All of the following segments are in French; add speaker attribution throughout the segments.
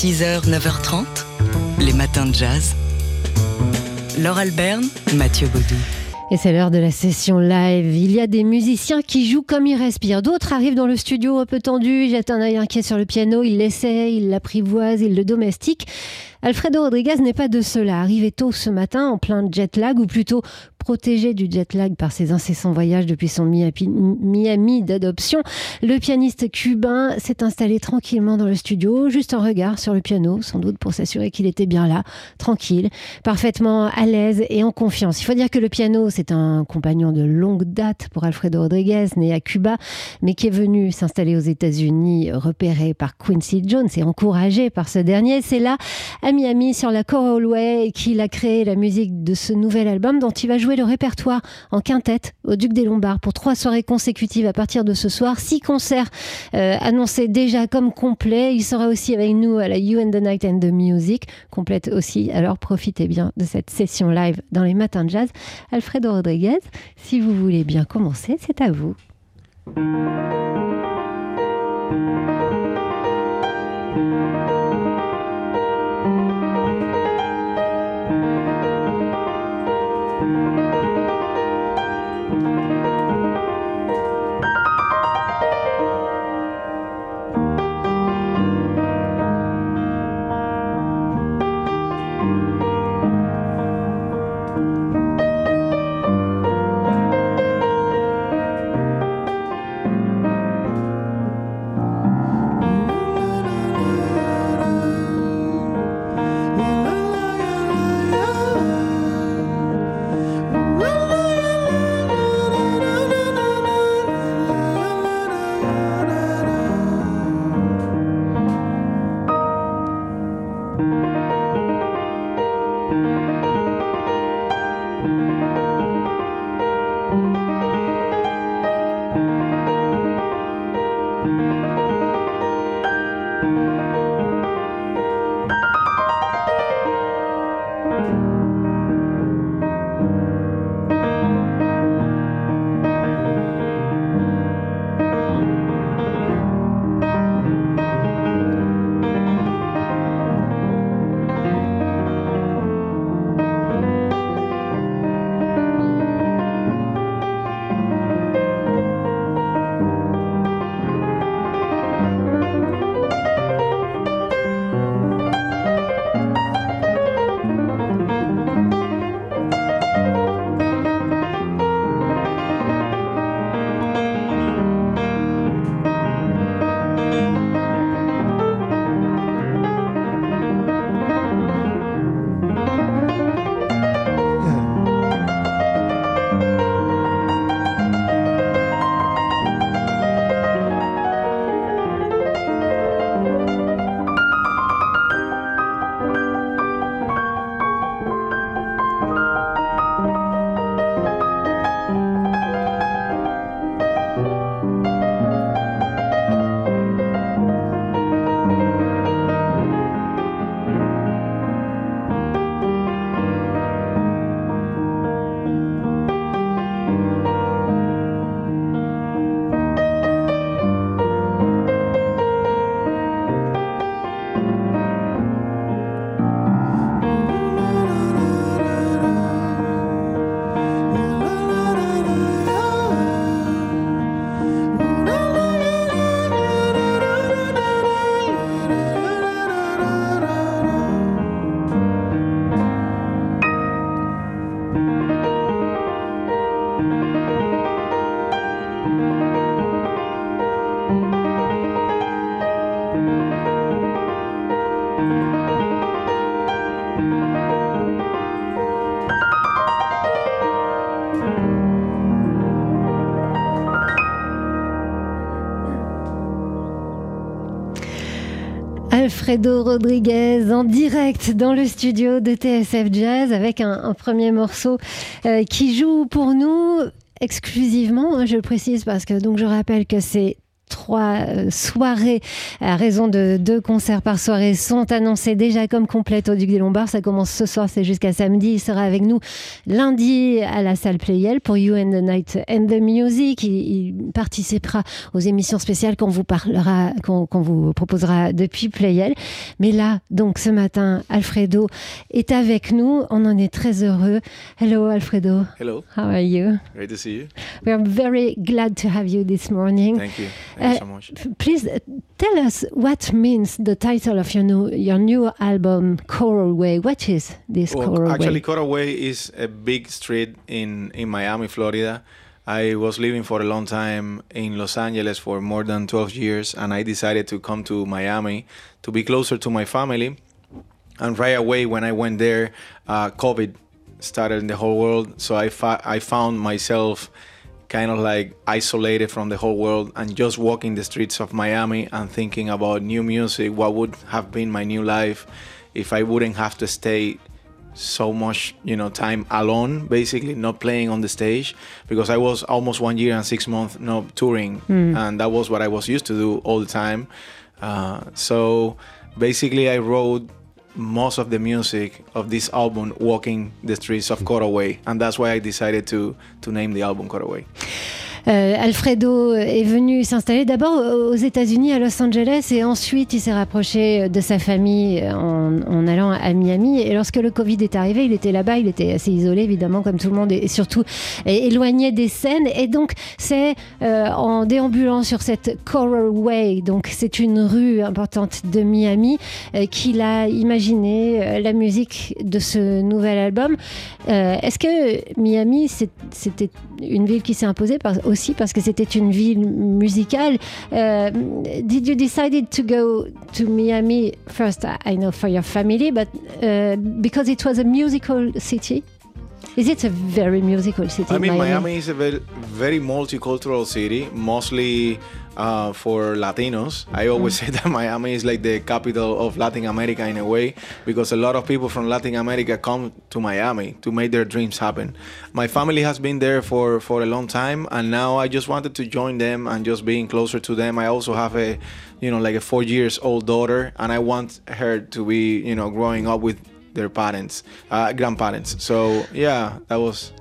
Speaker 1: 6h, 9h30, les matins de jazz. Laure Alberne, Mathieu Baudou.
Speaker 2: Et c'est l'heure de la session live. Il y a des musiciens qui jouent comme ils respirent. D'autres arrivent dans le studio un peu tendu, jettent un œil inquiet sur le piano, ils l'essaient, ils l'apprivoisent, ils le domestiquent. Alfredo Rodriguez n'est pas de cela. Arrivé tôt ce matin en plein jet lag, ou plutôt protégé du jet lag par ses incessants voyages depuis son Miami d'adoption, le pianiste cubain s'est installé tranquillement dans le studio, juste un regard sur le piano, sans doute pour s'assurer qu'il était bien là, tranquille, parfaitement à l'aise et en confiance. Il faut dire que le piano, c'est un compagnon de longue date pour Alfredo Rodriguez, né à Cuba, mais qui est venu s'installer aux États-Unis, repéré par Quincy Jones et encouragé par ce dernier. C'est là à Miami sur la Coral Way qu'il a créé la musique de ce nouvel album dont il va jouer le répertoire en quintette au Duc des Lombards pour trois soirées consécutives à partir de ce soir. Six concerts euh, annoncés déjà comme complets. Il sera aussi avec nous à la You and the Night and the Music, complète aussi. Alors profitez bien de cette session live dans les matins de jazz. Alfredo Rodriguez, si vous voulez bien commencer, c'est à vous. Alfredo Rodriguez en direct dans le studio de TSF Jazz avec un, premier morceau euh, qui joue pour nous exclusivement, hein, je le précise parce que donc je rappelle que c'est trois euh, soirées à raison de deux concerts par soirée sont annoncées déjà comme complètes au Duc des Lombards. Ça commence ce soir, c'est jusqu'à samedi. Il sera avec nous lundi à la salle Playel pour You and the Night and the Music. Il, participera aux émissions spéciales qu'on vous parlera, qu'on vous proposera depuis Playel. Mais là, donc ce matin, Alfredo est avec nous. On en est très heureux. Hello, Alfredo.
Speaker 3: Hello.
Speaker 2: How are you?
Speaker 3: Great to see you.
Speaker 2: We are very glad to have you this morning.
Speaker 3: Thank you. Thank you so much.
Speaker 2: Please uh, tell us what means the title of your new your new album, Coral Way. What is this
Speaker 3: Well,
Speaker 2: Coral
Speaker 3: actually,
Speaker 2: Way?
Speaker 3: Coral Way is a big street in, in Miami, Florida. I was living for a long time in Los Angeles for more than 12 years, and I decided to come to Miami to be closer to my family. And right away, when I went there, uh, COVID started in the whole world. So I, I found myself kind of like isolated from the whole world and just walking the streets of Miami and thinking about new music. What would have been my new life if I wouldn't have to stay so much you know time alone basically not playing on the stage because i was almost one year and six months not touring and that was what i was used to do all the time uh, so basically i wrote most of the music of this album walking the streets of Coraway and that's why i decided to to name the album Coraway.
Speaker 2: Euh, Alfredo est venu s'installer d'abord aux États-Unis, à Los Angeles, et ensuite il s'est rapproché de sa famille en, en allant à Miami. Et lorsque le Covid est arrivé, il était là-bas, il était assez isolé évidemment, comme tout le monde, et surtout éloigné des scènes. Et donc c'est euh, en déambulant sur cette Coral Way, donc c'est une rue importante de Miami, euh, qu'il a imaginé euh, la musique de ce nouvel album. Euh, Est-ce que Miami, c'était une ville qui s'est imposée par- parce que c'était une ville musicale Euh, Did you decide to go to Miami first? I know for your family, but uh, because it was a musical city. Is it a very musical city?
Speaker 3: I mean, Miami? Is a very, very multicultural city, mostly uh, for Latinos. I always say that Miami is like the capital of Latin America in a way, because a lot of people from Latin America come to Miami to make their dreams happen. My family has been there for, for a long time, and now I just wanted to join them and just being closer to them. I also have a, you know, like a four years old daughter, and I want her to be, you know, growing up with their parents, uh, grandparents. So yeah, that was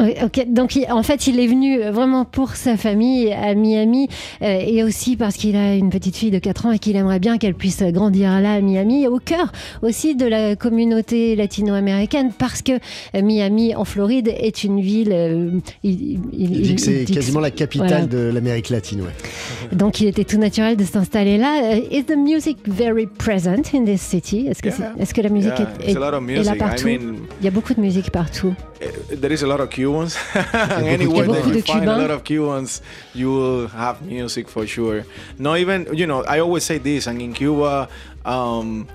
Speaker 2: Oui, ok. Donc, il- en fait, il est venu euh, vraiment pour sa famille à Miami euh, et aussi parce qu'il a une petite fille de 4 ans et qu'il aimerait bien qu'elle puisse grandir là à Miami, au cœur aussi de la communauté latino-américaine parce que euh, Miami, en Floride, est une ville. euh, il, il-
Speaker 4: Il dit que c'est quasiment la capitale
Speaker 2: voilà.
Speaker 4: de l'Amérique latine. Ouais.
Speaker 2: Donc, il était tout naturel de s'installer là. Is the music very present in this city? Est-ce que,
Speaker 3: Yeah.
Speaker 2: c'est- est-ce que la musique
Speaker 3: Yeah,
Speaker 2: est,
Speaker 3: it's a lot of
Speaker 2: est- est là
Speaker 3: music. I
Speaker 2: partout?
Speaker 3: mean,
Speaker 2: Il y a beaucoup de musique partout.
Speaker 3: Uh, there is a lot of Cubans.
Speaker 4: de
Speaker 3: Anywhere that you find a lot of Cubans, you will have music for sure. Not even, you know, I always say this, and in Cuba, um,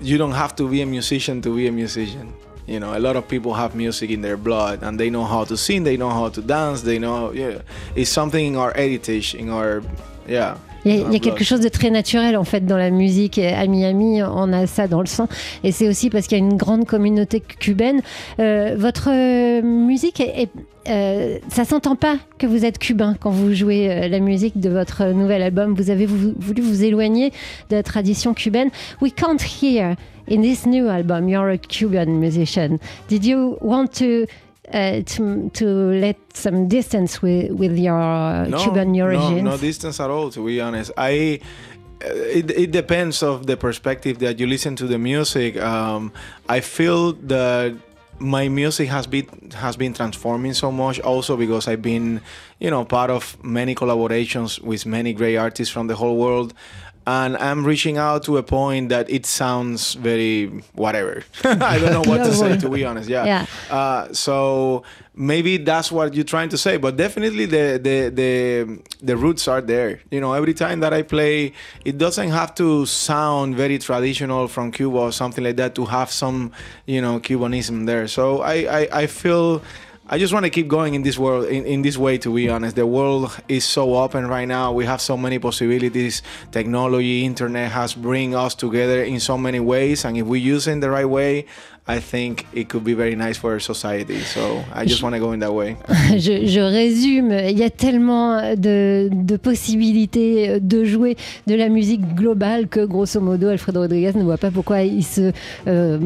Speaker 3: you don't have to be a musician to be a musician. You know, a lot of people have music in their blood, and they know how to sing, they know how to dance, they know, yeah, it's something in our heritage, in our, yeah.
Speaker 2: Il y a,
Speaker 3: in
Speaker 2: il y a quelque chose de très naturel en fait dans la musique Et à Miami. On a ça dans le sang, et c'est aussi parce qu'il y a une grande communauté cubaine. Euh, votre euh, musique, est, est- euh, ça s'entend pas que vous êtes cubain quand vous jouez euh, la musique de votre nouvel album. Vous avez vou- voulu vous éloigner de la tradition cubaine. We can't hear in this new album you're a Cuban musician. Did you want to? Uh, to, to let some distance with, with your uh, Cuban origins.
Speaker 3: No, no distance at all. To be honest, I. uh, It, it depends of the perspective that you listen to the music. Um, I feel that my music has been has been transforming so much also because I've been you know part of many collaborations with many great artists from the whole world and I'm reaching out to a point that it sounds very whatever. I don't know what to say to be honest yeah,
Speaker 2: Yeah.
Speaker 3: Uh, so maybe that's what you're trying to say but definitely the, the the the roots are there. You know every time that i play it doesn't have to sound very traditional from cuba or something like that to have some you know cubanism there. So i i, I feel I just want to keep going in this world, in, in this way, to be honest. The world is so open right now. We have so many possibilities. Technology, internet has bring us together in so many ways. And if we use it in the right way, I think it could be very nice for our society. So I just want to go in that way.
Speaker 2: je, je, résume, il y a tellement de, de, possibilités de jouer de la musique globale que grosso modo Alfredo Rodriguez ne voit pas pourquoi il se euh,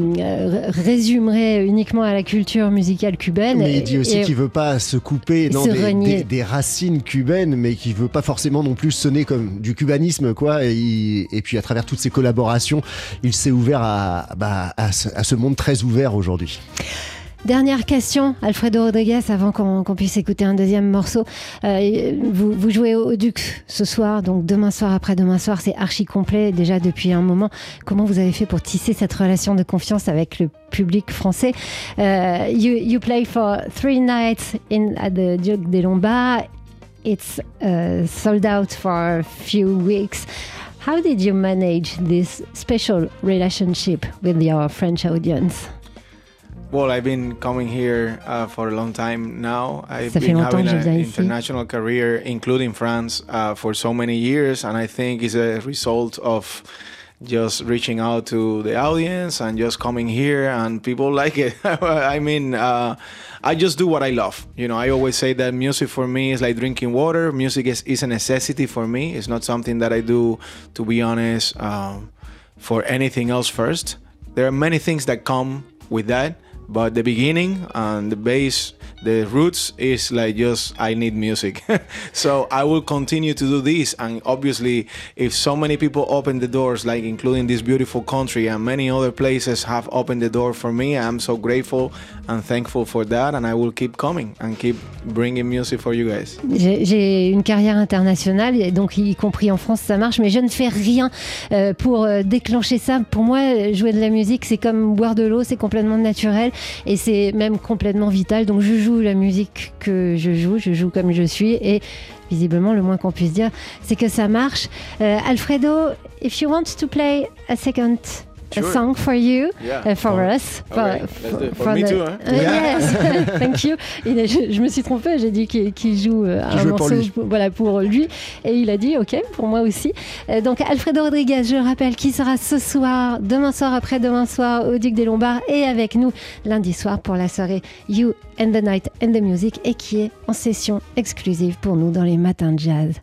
Speaker 2: résumerait uniquement à la culture musicale cubaine.
Speaker 4: Mais il dit aussi qu'il veut pas se couper dans des, des, des, racines cubaines, mais qu'il veut pas forcément non plus sonner comme du cubanisme, quoi. Et, il, et puis à travers toutes ces collaborations, il s'est ouvert à, bah, à, ce, à ce monde très ouvert aujourd'hui.
Speaker 2: Dernière question, Alfredo Rodriguez, avant qu'on qu puisse écouter un deuxième morceau. Euh, vous, jouez au Duc ce soir, donc demain soir, après-demain soir, c'est archi complet déjà depuis un moment. Comment vous avez fait pour tisser cette relation de confiance avec le public français? Uh, you, play for three nights in, at the Duc des Lombards. It's uh, sold out for a few weeks. How did you manage this special relationship with your French audience?
Speaker 3: Well, I've been coming here uh, for a long time now. I've been having an international career, including France, uh, for so many years, and I think it's a result of just reaching out to the audience and just coming here, and people like it. I mean, uh, I just do what I love. You know, I always say that music for me is like drinking water. Music is, is a necessity for me. It's not something that I do, to be honest, um, for anything else first. There are many things that come with that but the beginning and the base the roots is like just I need music. so I will continue to do this. And obviously, if so many people open the doors, like including this beautiful country and many other places have opened the door for me, I'm so grateful and thankful for that. And I will keep coming and keep bringing music for you guys.
Speaker 2: J'ai une carrière internationale, donc y compris en France, ça marche, mais je ne fais rien euh, pour euh, déclencher ça. Pour moi, jouer de la musique, c'est comme boire de l'eau, c'est complètement naturel et c'est même complètement vital. Donc je joue la musique que je joue, je joue comme je suis et visiblement le moins qu'on puisse dire c'est que ça marche. Uh, Alfredo, if you want to play a second
Speaker 3: Sure.
Speaker 2: a song for you,
Speaker 3: Yeah.
Speaker 2: uh, for
Speaker 3: Oh.
Speaker 2: us. For,
Speaker 3: it. For me
Speaker 2: the-
Speaker 3: too, hein?
Speaker 2: Uh, Yes, thank you. Je, je me suis trompée, j'ai dit qu'il joue euh, un
Speaker 4: pour
Speaker 2: morceau
Speaker 4: lui.
Speaker 2: pour- voilà, pour lui. Et il a dit OK, pour moi aussi. Euh, donc Alfredo Rodriguez, je rappelle, qui sera ce soir, demain soir, après-demain soir au Duc des Lombards et avec nous lundi soir pour la soirée You and the Night and the Music et qui est en session exclusive pour nous dans les matins de jazz.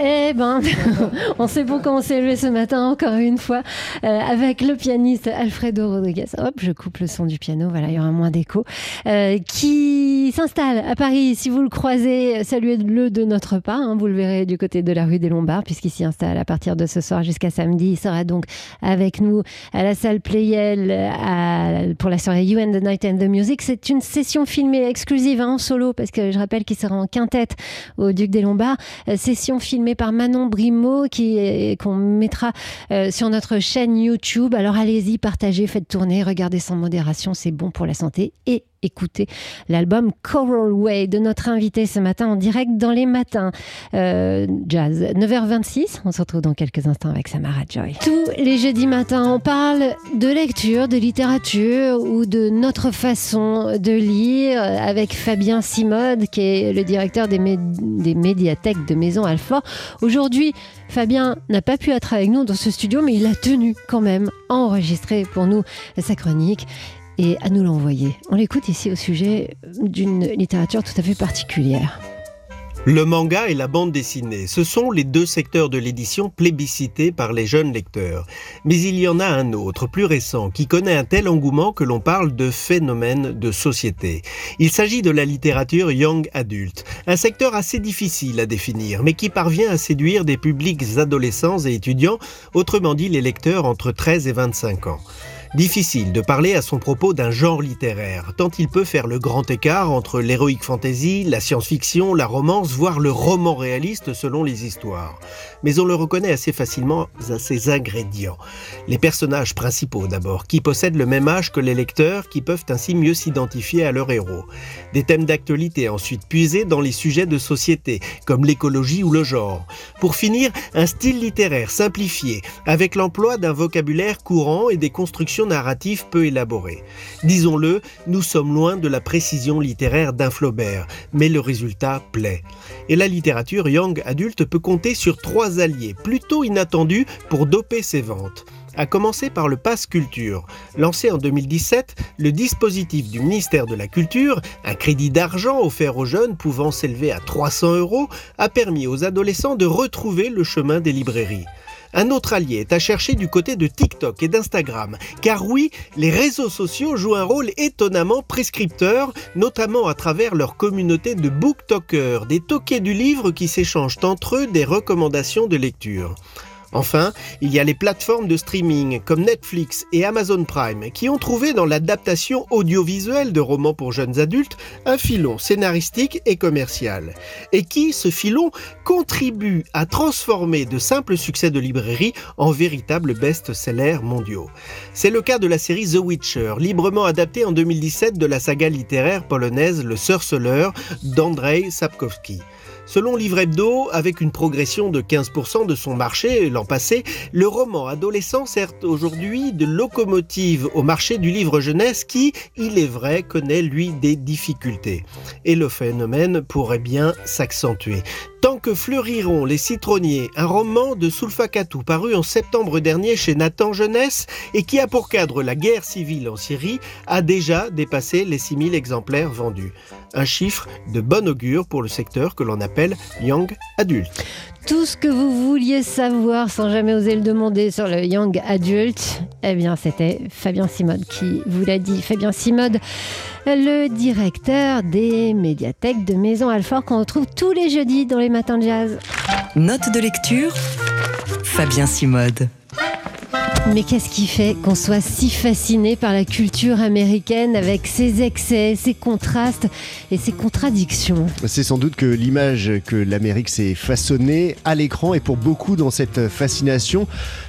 Speaker 2: Eh ben, on sait pourquoi on s'est levé ce matin, encore une fois, euh, avec le pianiste Alfredo Rodriguez. Hop, je coupe le son du piano, voilà, il y aura moins d'écho. Euh, qui s'installe à Paris. Si vous le croisez, saluez-le de notre part. Hein, vous le verrez du côté de la rue des Lombards, puisqu'il s'y installe à partir de ce soir jusqu'à samedi. Il sera donc avec nous à la salle Playel pour la soirée You and the Night and the Music. C'est une session filmée exclusive hein, en solo, parce que je rappelle qu'il sera en quintette au Duc des Lombards. Euh, session filmée par Manon Brimaud qui qu'on mettra euh, sur notre chaîne YouTube. Alors allez-y, partagez, faites tourner, regardez sans modération, c'est bon pour la santé et écouter l'album Coral Way de notre invité ce matin en direct dans les matins. Euh, jazz, 9h26, on se retrouve dans quelques instants avec Samara Joy. Tous les jeudis matins, on parle de lecture, de littérature ou de notre façon de lire avec Fabien Simode qui est le directeur des, des médiathèques de Maison Alfort. Aujourd'hui, Fabien n'a pas pu être avec nous dans ce studio, mais il a tenu quand même à enregistrer pour nous sa chronique et à nous l'envoyer. On l'écoute ici au sujet d'une littérature tout à fait particulière.
Speaker 5: Le manga et la bande dessinée, ce sont les deux secteurs de l'édition plébiscités par les jeunes lecteurs. Mais il y en a un autre, plus récent, qui connaît un tel engouement que l'on parle de phénomène de société. Il s'agit de la littérature young adulte, un secteur assez difficile à définir, mais qui parvient à séduire des publics adolescents et étudiants, autrement dit les lecteurs entre 13 et 25 ans. Difficile de parler à son propos d'un genre littéraire, tant il peut faire le grand écart entre l'héroïque fantasy, la science-fiction, la romance, voire le roman réaliste selon les histoires. Mais on le reconnaît assez facilement à ses ingrédients. Les personnages principaux d'abord, qui possèdent le même âge que les lecteurs, qui peuvent ainsi mieux s'identifier à leur héros. Des thèmes d'actualité ensuite puisés dans les sujets de société, comme l'écologie ou le genre. Pour finir, un style littéraire simplifié, avec l'emploi d'un vocabulaire courant et des constructions narrative peu élaborée. Disons-le, nous sommes loin de la précision littéraire d'un Flaubert, mais le résultat plaît. Et la littérature young adulte peut compter sur trois alliés plutôt inattendus pour doper ses ventes à commencer par le Pass Culture. Lancé en 2017, le dispositif du ministère de la Culture, un crédit d'argent offert aux jeunes pouvant s'élever à 300 euros, a permis aux adolescents de retrouver le chemin des librairies. Un autre allié est à chercher du côté de TikTok et d'Instagram, car oui, les réseaux sociaux jouent un rôle étonnamment prescripteur, notamment à travers leur communauté de booktokers, des toqués du livre qui s'échangent entre eux des recommandations de lecture. Enfin, il y a les plateformes de streaming comme Netflix et Amazon Prime qui ont trouvé dans l'adaptation audiovisuelle de romans pour jeunes adultes un filon scénaristique et commercial, et qui, ce filon, contribue à transformer de simples succès de librairie en véritables best-sellers mondiaux. C'est le cas de la série The Witcher, librement adaptée en 2017 de la saga littéraire polonaise Le Sorceleur d'Andrzej Sapkowski. Selon Livre Hebdo, avec une progression de 15% de son marché l'an passé, le roman adolescent sert aujourd'hui de locomotive au marché du livre jeunesse qui, il est vrai, connaît lui des difficultés. Et le phénomène pourrait bien s'accentuer. Tant que fleuriront les citronniers, un roman de Sulfakatou paru en septembre dernier chez Nathan Jeunesse et qui a pour cadre la guerre civile en Syrie, a déjà dépassé les 6000 exemplaires vendus. Un chiffre de bon augure pour le secteur que l'on appelle Young Adult.
Speaker 2: Tout ce que vous vouliez savoir sans jamais oser le demander sur le Young Adult, eh bien c'était Fabien Simode qui vous l'a dit. Fabien Simode, le directeur des médiathèques de Maison Alfort qu'on retrouve tous les jeudis dans les matins de jazz.
Speaker 1: Note de lecture, Fabien Simode.
Speaker 2: Mais qu'est-ce qui fait qu'on soit si fasciné par la culture américaine avec ses excès, ses contrastes et ses contradictions?
Speaker 4: C'est sans doute que l'image que l'Amérique s'est façonnée à l'écran et pour beaucoup dans cette fascination,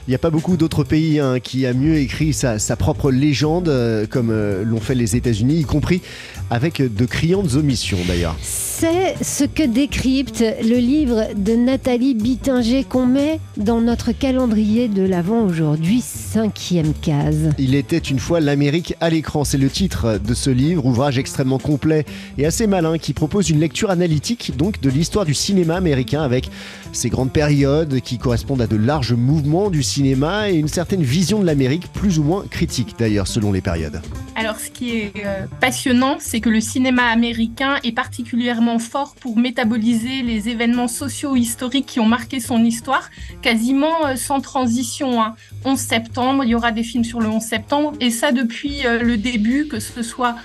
Speaker 4: il n'y a pas beaucoup d'autres pays hein, qui a mieux écrit sa, propre légende euh, comme euh, l'ont fait les États-Unis, y compris avec de criantes omissions d'ailleurs.
Speaker 2: C'est ce que décrypte le livre de Nathalie Bittinger qu'on met dans notre calendrier de l'avant aujourd'hui, cinquième case.
Speaker 4: Il était une fois l'Amérique à l'écran, c'est le titre de ce livre, ouvrage extrêmement complet et assez malin qui propose une lecture analytique donc de l'histoire du cinéma américain avec ses grandes périodes qui correspondent à de larges mouvements du cinéma et une certaine vision de l'Amérique plus ou moins critique d'ailleurs selon les périodes.
Speaker 6: Alors ce qui est euh, passionnant, c'est que le cinéma américain est particulièrement fort pour métaboliser les événements socio-historiques qui ont marqué son histoire, quasiment euh, sans transition. 11 hein. septembre, il y aura des films sur le 11 septembre, et ça depuis euh, le début, que ce soit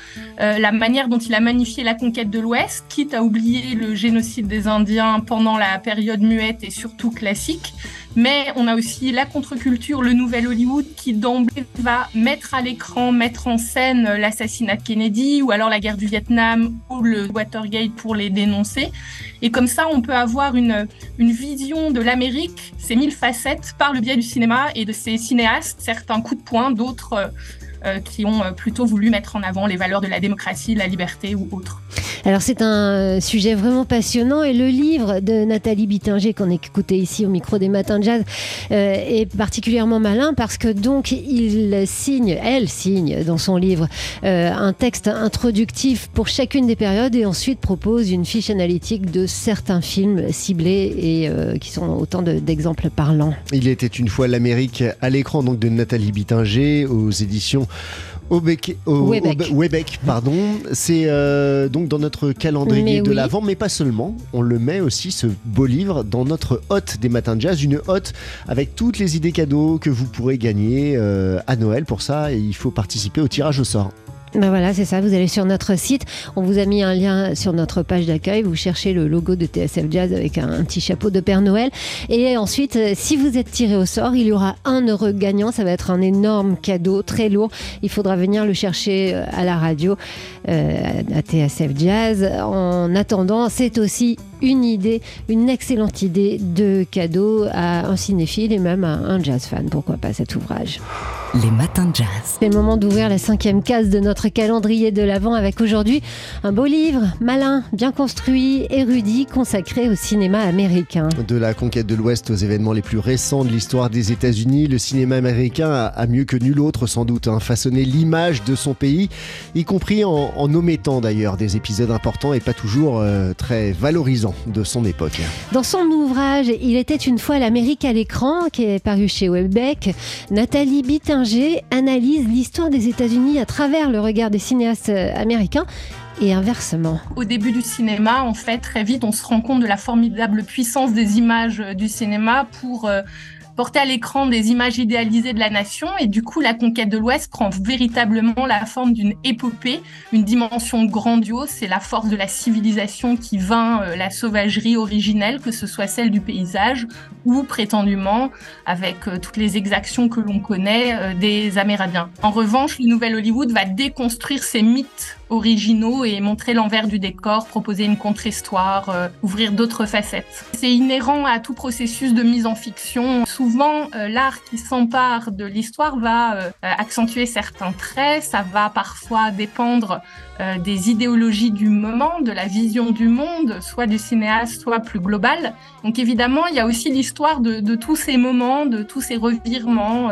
Speaker 6: euh, la manière dont il a magnifié la conquête de l'Ouest, quitte à oublier le génocide des Indiens pendant la période muette et surtout classique, mais on a aussi la contre-culture, le nouvel Hollywood qui d'emblée va mettre à l'écran, mettre en scène l'assassinat de Kennedy ou alors la guerre du Vietnam ou le Watergate pour les dénoncer. Et comme ça, on peut avoir une, vision de l'Amérique, ses mille facettes, par le biais du cinéma et de ses cinéastes, certains coups de poing, d'autres euh, qui ont euh, plutôt voulu mettre en avant les valeurs de la démocratie, la liberté ou autres.
Speaker 2: Alors c'est un euh, sujet vraiment passionnant et le livre de Nathalie Bittinger qu'on écoutait ici au micro des matins de jazz est particulièrement malin parce que donc il signe, elle signe dans son livre un texte introductif pour chacune des périodes et ensuite propose une fiche analytique de certains films ciblés et qui sont autant d'exemples parlants.
Speaker 4: Il était une fois l'Amérique à l'écran donc de Nathalie Bittinger aux éditions au, Webec. pardon. C'est euh, donc dans notre calendrier de l'avant, mais pas seulement. On le met aussi, ce beau livre, dans notre hôte des matins de jazz. Une hôte avec toutes les idées cadeaux que vous pourrez gagner euh, à Noël. Pour ça, il faut participer au tirage au sort.
Speaker 2: Ben voilà, c'est ça. Vous allez sur notre site. On vous a mis un lien sur notre page d'accueil. Vous cherchez le logo de TSF Jazz avec un, petit chapeau de Père Noël. Et ensuite, euh, si vous êtes tiré au sort, il y aura un heureux gagnant. Ça va être un énorme cadeau, très lourd. Il faudra venir le chercher euh, à la radio, à TSF Jazz. En attendant, c'est aussi une idée, une excellente idée de cadeau à un cinéphile et même à un jazz fan. Pourquoi pas cet ouvrage
Speaker 1: Les matins de jazz.
Speaker 2: C'est le moment d'ouvrir la cinquième case de notre calendrier de l'Avent avec aujourd'hui un beau livre, malin, bien construit, érudit, consacré au cinéma américain.
Speaker 4: De la conquête de l'Ouest aux événements les plus récents de l'histoire des États-Unis, le cinéma américain a, mieux que nul autre sans doute hein, façonné l'image de son pays, y compris en, omettant d'ailleurs des épisodes importants et pas toujours euh, très valorisants de son époque.
Speaker 2: Dans son ouvrage Il était une fois l'Amérique à l'écran, qui est paru chez Webbeck, Nathalie Bittinger analyse l'histoire des États-Unis à travers le regard des cinéastes américains et inversement.
Speaker 6: Au début du cinéma, en fait, très vite, on se rend compte de la formidable puissance des images du cinéma pour euh, porter à l'écran des images idéalisées de la nation et du coup la conquête de l'Ouest prend véritablement la forme d'une épopée, une dimension grandiose, c'est la force de la civilisation qui vainc euh, la sauvagerie originelle, que ce soit celle du paysage ou prétendument avec euh, toutes les exactions que l'on connaît euh, des Amérindiens. En revanche, le Nouvel Hollywood va déconstruire ces mythes originaux et montrer l'envers du décor, proposer une contre-histoire, euh, ouvrir d'autres facettes. C'est inhérent à tout processus de mise en fiction. Souvent, euh, l'art qui s'empare de l'histoire va euh, accentuer certains traits, ça va parfois dépendre des idéologies du moment, de la vision du monde, soit du cinéaste, soit plus global. Donc évidemment, il y a aussi l'histoire de, de, tous ces moments, de tous ces revirements,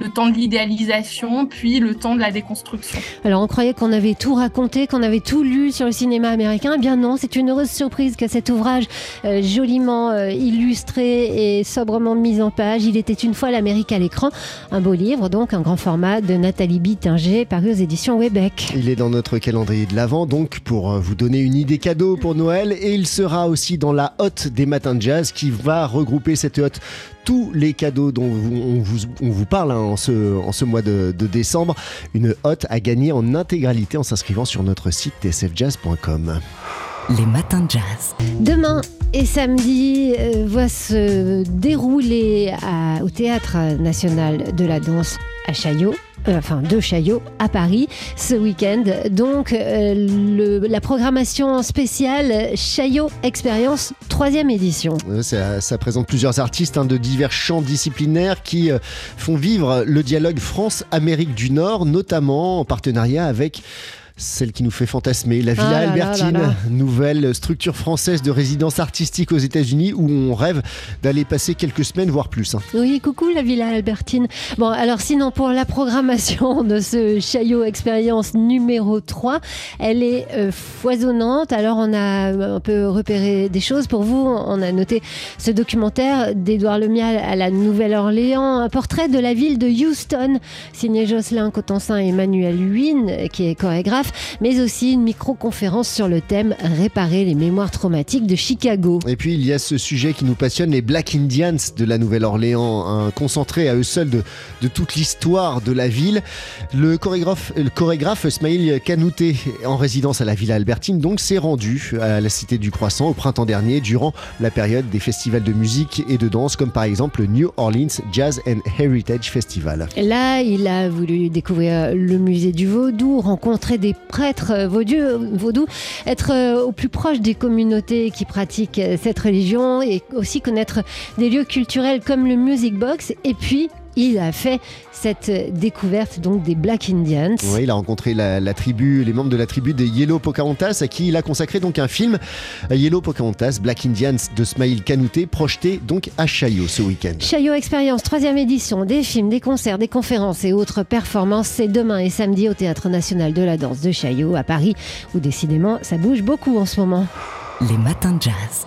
Speaker 6: le temps de l'idéalisation, puis le temps de la déconstruction.
Speaker 2: Alors on croyait qu'on avait tout raconté qu'on avait tout lu sur le cinéma américain. Eh bien non, c'est une heureuse surprise que cet ouvrage euh, joliment euh, illustré et sobrement mis en page, Il était une fois l'Amérique à l'écran, un beau livre, donc un grand format de Nathalie Bittinger, paru aux éditions Webec.
Speaker 4: Il est dans notre calendrier de l'Avent, donc pour euh, vous donner une idée cadeau pour Noël, et il sera aussi dans la hotte des matins de jazz qui va regrouper cette hotte tous les cadeaux dont on, vous, parle hein, en, ce, mois de, décembre. Une hotte à gagner en intégralité en s'inscrivant sur notre site tsfjazz.com.
Speaker 1: Les matins de jazz.
Speaker 2: Demain et samedi euh, va se dérouler au Théâtre national de la danse à Chaillot euh, enfin de Chaillot à Paris ce week-end. Donc euh, la programmation spéciale Chaillot Expérience troisième édition.
Speaker 4: Ça, présente plusieurs artistes hein, de divers champs disciplinaires qui euh, font vivre le dialogue France-Amérique du Nord, notamment en partenariat avec celle qui nous fait fantasmer, la Villa ah Albertine, nouvelle structure française de résidence artistique aux États-Unis où on rêve d'aller passer quelques semaines, voire plus. Hein.
Speaker 2: Oui, coucou la Villa Albertine. Bon, alors sinon, pour la programmation de ce Chaillot Expérience numéro 3, elle est euh, foisonnante. Alors, on a un peu repéré des choses pour vous. On a noté ce documentaire d'Édouard Lemial à la Nouvelle-Orléans, un portrait de la ville de Houston, signé Jocelyn Cotensin et Emmanuel Huyn, qui est chorégraphe mais aussi une micro-conférence sur le thème Réparer les mémoires traumatiques de Chicago.
Speaker 4: Et puis il y a ce sujet qui nous passionne, les Black Indians de la Nouvelle-Orléans, un concentré à eux seuls de, de toute l'histoire de la ville. Le chorégraphe, le chorégraphe Smail Kanouté, en résidence à la Villa Albertine, donc s'est rendu à la Cité du Croissant au printemps dernier durant la période des festivals de musique et de danse comme par exemple le New Orleans Jazz and Heritage Festival.
Speaker 2: Là, il a voulu découvrir le musée du vaudou, rencontrer des prêtres vaudous, être euh, au plus proche des communautés qui pratiquent cette religion et aussi connaître des lieux culturels comme le Music Box. Et puis il a fait cette découverte donc des Black Indians.
Speaker 4: Oui, il a rencontré la, tribu, les membres de la tribu des Yellow Pocahontas, à qui il a consacré donc un film Yellow Pocahontas, Black Indians de Smail Kanouté, projeté donc à Chaillot ce week-end.
Speaker 2: Chaillot Expérience, troisième édition, des films, des concerts, des conférences et autres performances. C'est demain et samedi au Théâtre National de la Danse de Chaillot à Paris, où décidément ça bouge beaucoup en ce moment.
Speaker 1: Les matins de jazz.